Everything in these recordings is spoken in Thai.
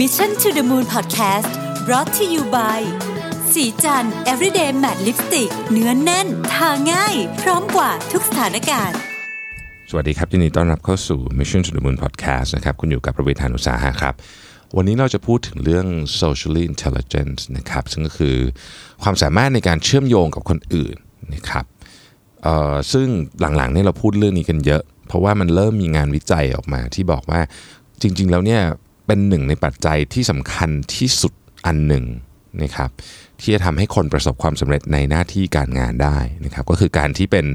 Mission to the Moon Podcast brought to you by สีจัน everyday matte lipstick เนื้อนแน่น ทาง่าย พร้อมกว่าทุกสถานการณ์ สวัสดีครับยินดีต้อนรับเข้าสู่ Mission to the Moon Podcast นะครับ คุณอยู่กับประวิทยานุสาหะครับ วันนี้เราจะพูดถึงเรื่อง socially intelligence นะครับ ซึ่งก็คือความสามารถในการเชื่อมโยงกับคนอื่นนะครับซึ่งหลังๆนี่เราพูดเรื่องนี้กันเยอะ เพราะว่ามันเริ่มมีงานวิจัยออกมาที่บอกว่าจริง ๆ แล้วเนี่ย เป็นหนึ่งในปัจจัยที่สำคัญที่สุดอันหนึ่งนะครับที่จะทำให้คนประสบความสำเร็จในหน้าที่การงานได้นะครับก็คือการที่เป็น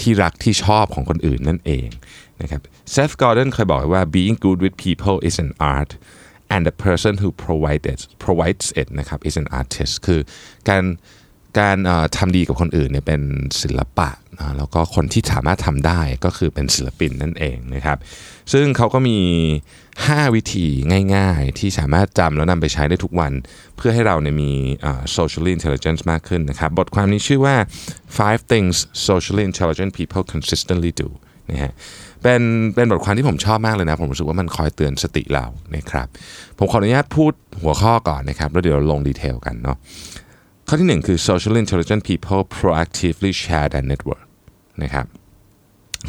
ที่รักที่ชอบของคนอื่นนั่นเองนะครับเซฟกอร์เดนเคยบอกไว้ว่า being good with people is an art and the person who provides provides it นะครับ is an artist คือการ การทำดีกับคนอื่นเนี่ยเป็นศิลปะนะแล้วก็คนที่สามารถทำได้ก็คือเป็นศิลปินนั่นเองนะครับ ซึ่งเขาก็มี 5 วิธีง่ายๆ ที่สามารถจำแล้วนำไปใช้ได้ทุกวัน เพื่อให้เราเนี่ยมี socially intelligence มากขึ้นนะครับ บทความนี้ชื่อว่า five things socially intelligent people consistently do นะฮะเป็นเป็นบทความที่ผมชอบมากเลยนะ ผมรู้สึกว่ามันคอยเตือนสติเรานะครับ ผมขออนุญาตพูดหัวข้อก่อนนะครับ แล้วเดี๋ยวลงดีเทลกันเนาะ ข้อที่หนึ่งคือ socially intelligent people proactively share their network นะครับ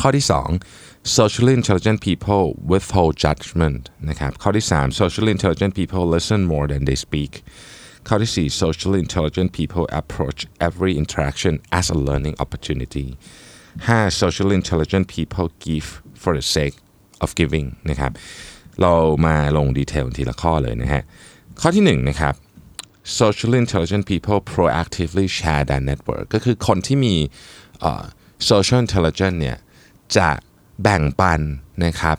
ข้อที่ 2 socially intelligent people withhold judgment นะครับข้อที่ 3 socially intelligent people listen more than they speak ข้อที่ 4 socially intelligent people approach every interaction as a learning opportunity 5 socially intelligent people give for the sake of giving นะครับเรามาลงดีเทลทีละข้อเลยนะฮะข้อที่1นะครับ socially intelligent people proactively share their network ก็คือคนที่มี social intelligence เนี่ยจะแบ่งปันนะครับ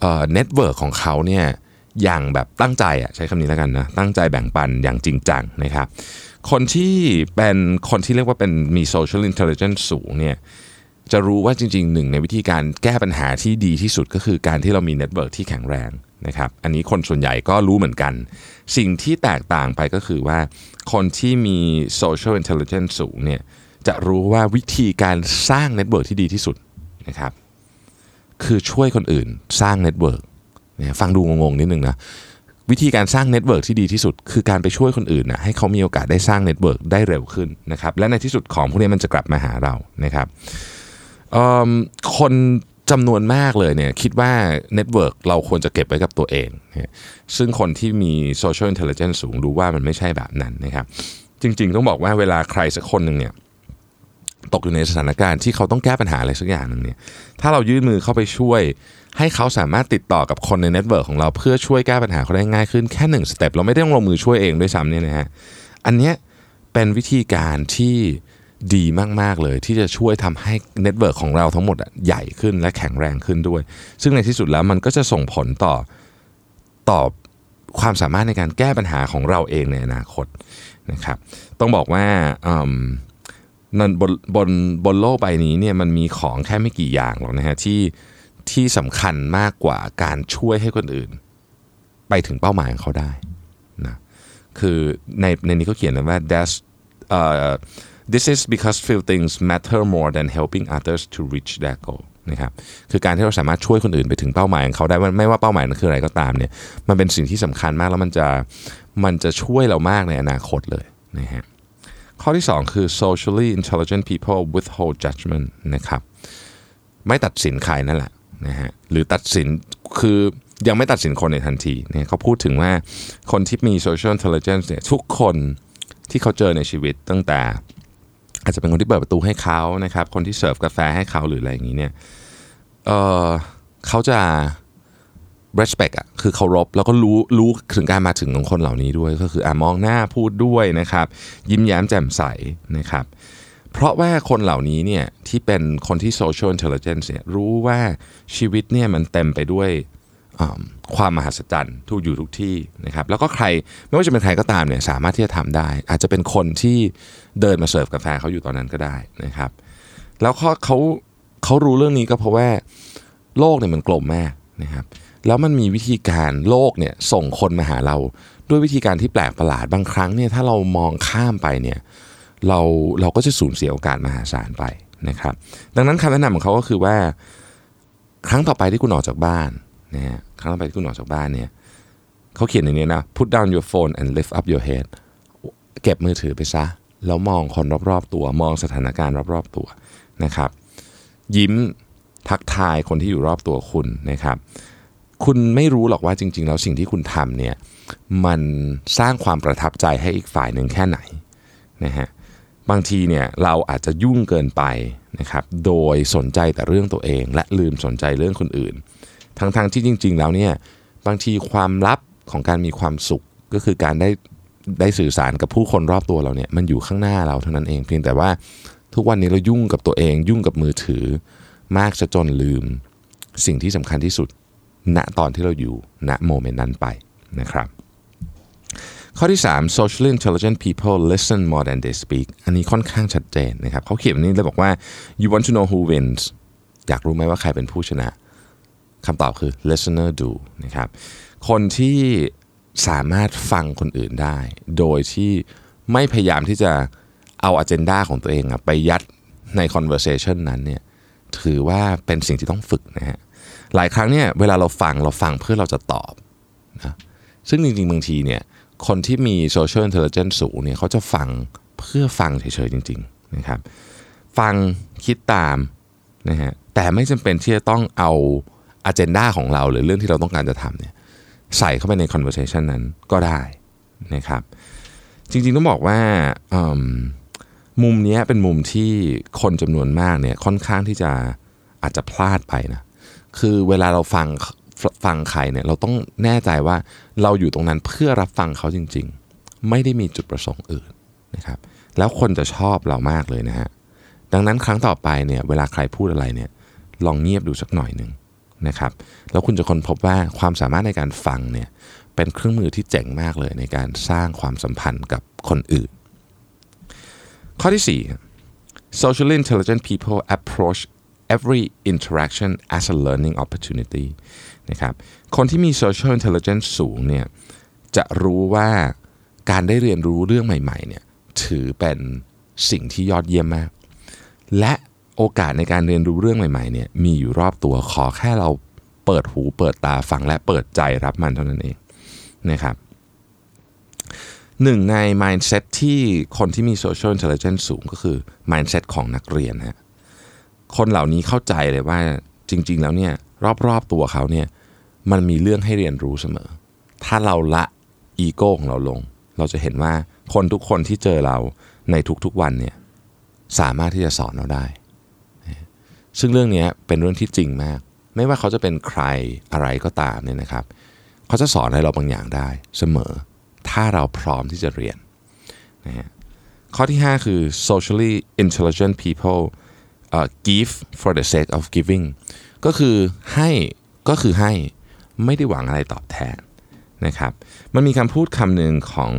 เอ่อ network ของเขาเนี่ยอย่างแบบตั้งใจอะใช้คำนี้แล้วกันนะตั้งใจแบ่งปันอย่างจริงจังนะครับ คนที่เป็นคนที่เรียกว่าเป็นมี social intelligence สูงเนี่ยจะรู้ว่าจริงๆหนึ่งในวิธีการแก้ปัญหาที่ดีที่สุดก็คือการที่เรามีเน็ตเวิร์กที่แข็งแรง นะครับอันนี้คนส่วนใหญ่ก็รู้เหมือนกัน สิ่งที่แตกต่างไปก็คือว่า คนที่มี social intelligence สูงเนี่ยจะรู้ว่าวิธีการสร้าง network ที่ดีที่สุดนะครับคือช่วยคนอื่นสร้าง network เนี่ยฟังดูงงๆนิดนึงนะวิธีการสร้าง network ที่ดีที่สุด คือการไปช่วยคนอื่นนะให้เขามีโอกาสได้สร้าง network ได้เร็วขึ้นนะครับและในที่สุดของพวกนี้มันจะกลับมาหาเรานะครับคน จำนวนมากเลยเนี่ยคิดว่า network เราควรจะเก็บไว้กับตัวเอง ซึ่งคนที่มี social intelligence สูงรู้ว่ามันไม่ใช่แบบนั้นนะครับจริง ๆ ต้องบอกว่าเวลาใครสักคนหนึ่งเนี่ยตกอยู่ในสถานการณ์ที่เขาต้องแก้ปัญหาอะไรสักอย่างหนึ่งเนี่ยถ้าเรายื่นมือเข้าไปช่วย ให้เขาสามารถติดต่อกับคนใน network ของเราเพื่อช่วยแก้ปัญหาเขาได้ง่ายขึ้นแค่หนึ่ง step เราไม่ได้ต้องลงมือช่วยเองด้วยซ้ำเนี่ยนะฮะอันเนี้ยเป็นวิธีการที่ ดีมาก ๆ เลย ที่จะช่วยทำให้ network ของเราทั้งหมดใหญ่ขึ้นและแข็งแรงขึ้นด้วย ซึ่งในที่สุดแล้วมันก็จะส่งผลต่อต่อความสามารถในการแก้ปัญหาของเราเองในอนาคตนะครับ ต้องบอกว่านั่นบนบนบนโลกใบนี้เนี่ยมันมีของแค่ไม่กี่อย่างหรอกนะฮะที่ที่สำคัญมากกว่าการช่วยให้คนอื่น ไปถึงเป้าหมายของเขาได้นะคือในในนี้เขาเขียนว่า that's uh, this is because few things matter more than helping others to reach their goal นะครับคือการที่เราสามารถช่วยคนอื่นไปถึงเป้าหมายของเขาได้ว่าไม่ว่าเป้าหมายนั้นคืออะไรก็ตามเนี่ยมันเป็นสิ่งที่สำคัญมากแล้วมันจะมันจะช่วยเรามากในอนาคตเลยนะฮะข้อที่ 2 คือ socially intelligent people withhold judgment นะครับไม่ตัดสินใครนั่นแหละนะฮะหรือตัดสินคือยังไม่ตัดสินคนในทันทีเนี่ยเขาพูดถึงว่าคนที่มี social intelligence เนี่ยทุกคนที่เขาเจอในชีวิตตั้งแต่ อาจจะเป็นคนที่เปิดประตูให้เขานะครับ คนที่เสิร์ฟกาแฟให้เขาหรืออะไรอย่างนี้เนี่ยเออเขาจะ respect อะคือเคารพแล้วก็รู้รู้ถึงการมาถึงของคนเหล่านี้ด้วย ก็คืออะมองหน้าพูดด้วยนะครับ ยิ้มแย้มแจ่มใสนะครับ เพราะว่าคนเหล่านี้เนี่ยที่เป็นคนที่ social intelligence เนี่ยรู้ว่าชีวิตเนี่ยมันเต็มไปด้วย ความมหัศจรรย์ทุกอยู่ทุกที่นะครับแล้วก็ใครไม่ว่าจะเป็นใครก็ตามเนี่ยสามารถที่จะทำได้ อาจจะเป็นคนที่เดินมาเสิร์ฟกาแฟเขาอยู่ตอนนั้นก็ได้นะครับ แล้วเขาเขาเขารู้เรื่องนี้ก็เพราะว่าโลกเนี่ยมันกลมมากนะครับแล้วมันมีวิธีการโลกเนี่ยส่งคนมาหาเรา ด้วยวิธีการที่แปลกประหลาดบางครั้งเนี่ยถ้าเรามองข้ามไปเนี่ยเราเราก็จะสูญเสียโอกาสมหาศาลไปนะครับ ดังนั้นคำแนะนำของเขาก็คือว่า ครั้งต่อไปที่คุณออกจากบ้าน นะฮะครั้งต่อไปที่คุณออกจากบ้านเนี่ยเขาเขียนอย่างนี้นะ put down your phone and lift up your head เก็บมือถือไปซะ แล้วมองคนรอบๆตัว มองสถานการณ์รอบๆตัวนะครับ ยิ้มทักทายคนที่อยู่รอบตัวคุณนะครับ คุณไม่รู้หรอกว่าจริง ๆ แล้วสิ่งที่คุณทำเนี่ยมันสร้างความประทับใจให้อีกฝ่ายหนึ่งแค่ไหนนะฮะบางทีเนี่ยเราอาจจะยุ่งเกินไปนะครับ โดยสนใจแต่เรื่องตัวเอง และลืมสนใจเรื่องคนอื่น ทั้งๆที่จริง ๆ แล้วเนี่ยบางทีความลับของการมีความสุขก็คือการได้ได้สื่อสารกับผู้คนรอบตัวเราเนี่ยมันอยู่ข้างหน้าเราเท่านั้นเองเพียงแต่ว่าทุกวันนี้เรายุ่งกับตัวเอง ยุ่งกับมือถือ มากจะจนลืม สิ่งที่สำคัญที่สุด ณตอนที่เราอยู่ณโมเมนต์นั้นไปนะครับ ข้อที่ 3 socially intelligent people listen more than they speak อันนี้ค่อนข้างชัดเจนนะครับเขาเขียนนี้เลยบอกว่า you want to know who wins อยากรู้ไหมว่าใครเป็นผู้ชนะ คำตอบคือ listener do นะครับ คนที่สามารถฟังคนอื่นได้ โดยที่ไม่พยายามที่จะเอา agenda ของตัวเองไปยัดใน conversation นั้นเนี่ยถือว่าเป็นสิ่งที่ต้องฝึกนะฮะ หลายครั้งเนี่ยเวลาเราฟังเราฟังเพื่อเราจะตอบนะซึ่งจริงๆ บางทีเนี่ยคนที่มี social intelligence สูงเนี่ยเขาจะฟังเพื่อฟังเฉยๆ จริงๆนะครับ ฟังคิดตามนะฮะแต่ไม่จำเป็นที่จะต้องเอา agenda ของเรา หรือเรื่องที่เราต้องการจะทำเนี่ยใส่เข้าไปใน conversation นั้นก็ได้นะครับ จริงๆต้องบอกว่ามุมนี้เป็นมุมที่คนจำนวนมากเนี่ยค่อนข้างที่จะอาจจะพลาดไปนะคือเวลาเราฟังฟังใครเนี่ยเราต้องแน่ใจว่าเราอยู่ตรงนั้นเพื่อรับฟังเขาจริง ๆ ไม่ได้มีจุดประสงค์อื่นนะครับแล้วคนจะชอบเรามากเลยนะฮะดังนั้นครั้งต่อไปเนี่ยเวลาใครพูดอะไรเนี่ยลองเงียบดูสักหน่อยหนึ่ง นะครับ แล้วคุณจะค้นพบว่าความสามารถในการฟังเนี่ยเป็นเครื่องมือที่เจ๋งมากเลยในการสร้างความสัมพันธ์กับคนอื่น ข้อที่ 4 socially intelligent people approach every interaction as a learning opportunity นะครับคนที่มี social intelligence สูงเนี่ยจะรู้ว่าการได้เรียนรู้เรื่องใหม่ๆเนี่ยถือเป็นสิ่งที่ยอดเยี่ยมมาก และ โอกาสในการเรียนรู้เรื่องใหม่ๆเนี่ยมีอยู่รอบตัวขอแค่เราเปิดหูเปิดตาฟังและเปิดใจรับมันเท่านั้นเองนะครับหนึ่งใน mindset ที่คนที่มี social intelligence สูงก็คือ mindset ของนักเรียนฮะคนเหล่านี้เข้าใจเลยว่าจริง ๆ แล้วเนี่ยรอบๆตัวเขาเนี่ยมันมีเรื่องให้เรียนรู้เสมอ ถ้าเราละอีโก้ของเราลง เราจะเห็นว่าคนทุกคนที่เจอเราในทุกๆวันเนี่ยสามารถที่จะสอนเราได้ ซึ่งเรื่องนี้เป็นเรื่องที่จริงมาก ไม่ว่าเขาจะเป็นใครอะไรก็ตามเนี่ยนะครับ เขาจะสอนให้เราบางอย่างได้เสมอ ถ้าเราพร้อมที่จะเรียนนะฮะข้อที่ 5 คือ socially intelligent people uh, give for the sake of giving ก็คือให้ก็คือให้ไม่ได้หวังอะไรตอบแทนนะครับ มันมีคำพูดคำหนึ่งของ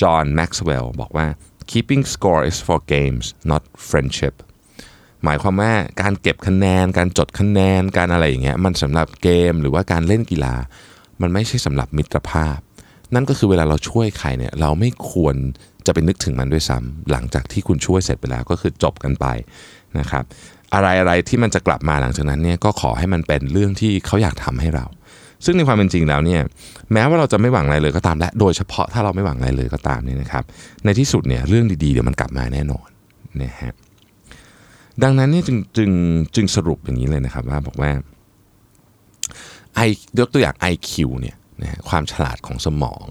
จอห์นแม็กซ์เวลล์บอกว่า keeping score is for games not friendship หมายความว่าการเก็บคะแนน การจดคะแนนการอะไรอย่างเงี้ยมันสำหรับเกมหรือว่าการเล่นกีฬา มันไม่ใช่สำหรับมิตรภาพ นั่นก็คือเวลาเราช่วยใครเนี่ยเราไม่ควรจะไปนึกถึงมันด้วยซ้ำหลังจากที่คุณช่วยเสร็จไปแล้วก็คือจบกันไปนะครับอะไรอะไรที่มันจะกลับมาหลังจากนั้นเนี่ยก็ขอให้มันเป็นเรื่องที่เขาอยากทำให้เรา ซึ่งในความเป็นจริงแล้วเนี่ยแม้ว่าเราจะไม่หวังอะไรเลยก็ตามและโดยเฉพาะถ้าเราไม่หวังอะไรเลยก็ตามเนี่ยนะครับในที่สุดเนี่ยเรื่องดีๆเดี๋ยวมันกลับมาแน่นอนนะฮะ ดังนั้นนี่จึงจึงจึงสรุปอย่างนี้เลยนะครับว่าบอกว่าไอยกตัวอย่าง IQ เนี่ยนะความฉลาดของสมอง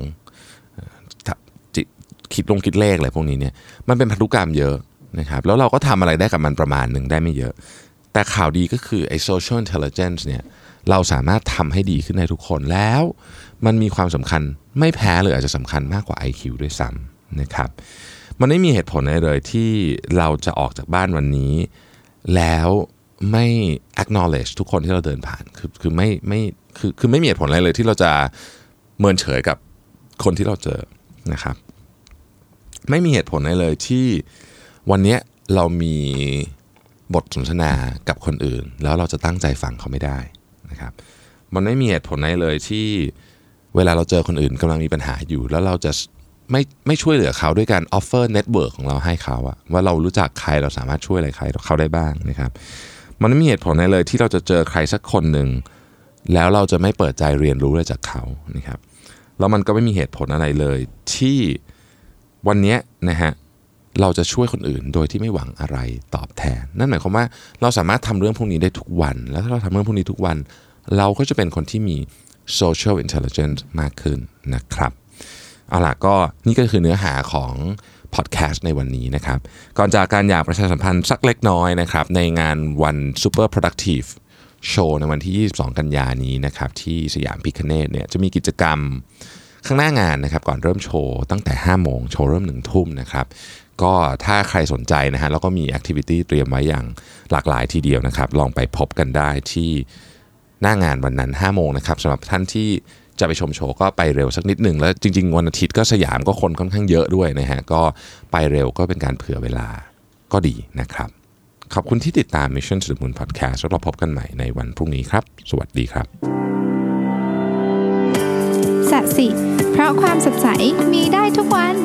คิดลงคิดเลขอะไรพวกนี้เนี่ยมันเป็นพันธุกรรมเยอะนะครับแล้วเราก็ทำอะไรได้กับมันประมาณหนึ่งได้ไม่เยอะ แต่ข่าวดีก็คือไอ้ social intelligence เนี่ยเราสามารถทำให้ดีขึ้นในทุกคนแล้ว มันมีความสำคัญไม่แพ้เลยอาจจะสำคัญมากกว่า IQ ด้วยซ้ำนะครับ มันไม่มีเหตุผลอะไรเลยที่เราจะออกจากบ้านวันนี้ แล้วไม่ acknowledge ทุกคนที่เราเดินผ่าน คือคือไม่ไม่คือคือไม่มีเหตุผลอะไรเลยที่เราจะเมินเฉยกับคนที่เราเจอนะครับ ไม่มีเหตุผลอะไรเลยที่วันนี้เรามีบทสนทนากับคนอื่น แล้วเราจะตั้งใจฟังเขาไม่ได้นะครับ มันไม่มีเหตุผลอะไหนเลยที่เวลาเราเจอคนอื่นกำลังมีปัญหาอยู่ แล้วเราจะ ไม่ไม่ช่วยเหลือเขาด้วยการ offer network ของเราให้เขาอะว่าเรารู้จักใครเราสามารถช่วยอะไรใครเขาได้บ้างนะครับ มันไม่มีเหตุผลไหนเลยที่เราจะเจอใครสักคนหนึ่งแล้วเราจะไม่เปิดใจเรียนรู้อะไรจากเขานะครับแล้วมันก็ไม่มีเหตุผลอะไรเลย ที่วันนี้นะฮะเราจะช่วยคนอื่นโดยที่ไม่หวังอะไรตอบแทน นั่นหมายความว่าเราสามารถทำเรื่องพวกนี้ได้ทุกวัน แล้วถ้าเราทำเรื่องพวกนี้ทุกวัน เราก็จะเป็นคนที่มี social intelligence มากขึ้นนะครับ เอาล่ะก็นี่ก็คือเนื้อหาของพอดแคสต์ในวันนี้นะครับ ก่อนจากกันอยากประชาสัมพันธ์สักเล็กน้อยนะครับ ในงานวัน Super Productive Show ในวันที่ 22 กันยานี้นะครับ ที่สยามพิฆเนศเนี่ยจะมีกิจกรรมข้างหน้างานนะครับ ก่อนเริ่มโชว์ตั้งแต่ 5 โมงโชว์เริ่ม 1 ทุ่มนะครับก็ถ้าใครสนใจนะฮะแล้วก็มี activity เตรียมไว้อย่างหลากหลายทีเดียวนะครับ ลองไปพบกันได้ที่หน้างานวันนั้น 5 โมงนะครับสำหรับท่านที่ จะไปชมโชว์ก็ไปเร็วสักนิดหนึ่งแล้วจริง ๆ วันอาทิตย์ก็สยามก็คนค่อนข้างเยอะด้วยนะฮะก็ไปเร็วก็เป็นการเผื่อเวลาก็ดีนะครับ ขอบคุณที่ติดตาม Mission to the Moon Podcast แล้วเราพบกันใหม่ในวันพรุ่งนี้ครับ สวัสดีครับสัสิเพราะความสดใสมีได้ทุกวัน